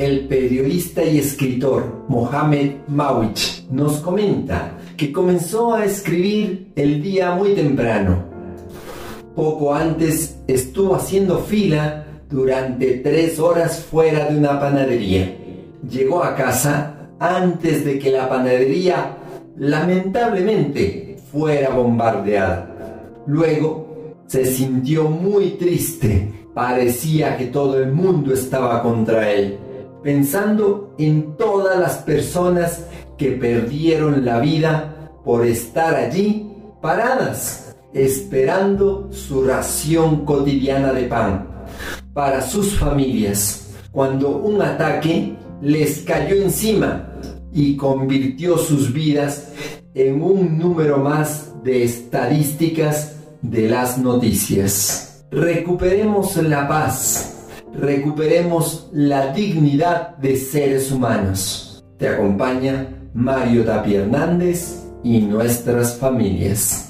el periodista y escritor Mohamed Mawich nos comenta que comenzó a escribir el día muy temprano. Poco antes estuvo haciendo fila durante tres horas fuera de una panadería. Llegó a casa antes de que la panadería lamentablemente fuera bombardeada. Luego se sintió muy triste. Parecía que todo el mundo estaba contra él, pensando en todas las personas que perdieron la vida por estar allí paradas, esperando su ración cotidiana de pan para sus familias, cuando un ataque les cayó encima y convirtió sus vidas en un número más de estadísticas de las noticias. Recuperemos la paz, recuperemos la dignidad de seres humanos. Te acompaña Mario Tapia Hernández y nuestras familias.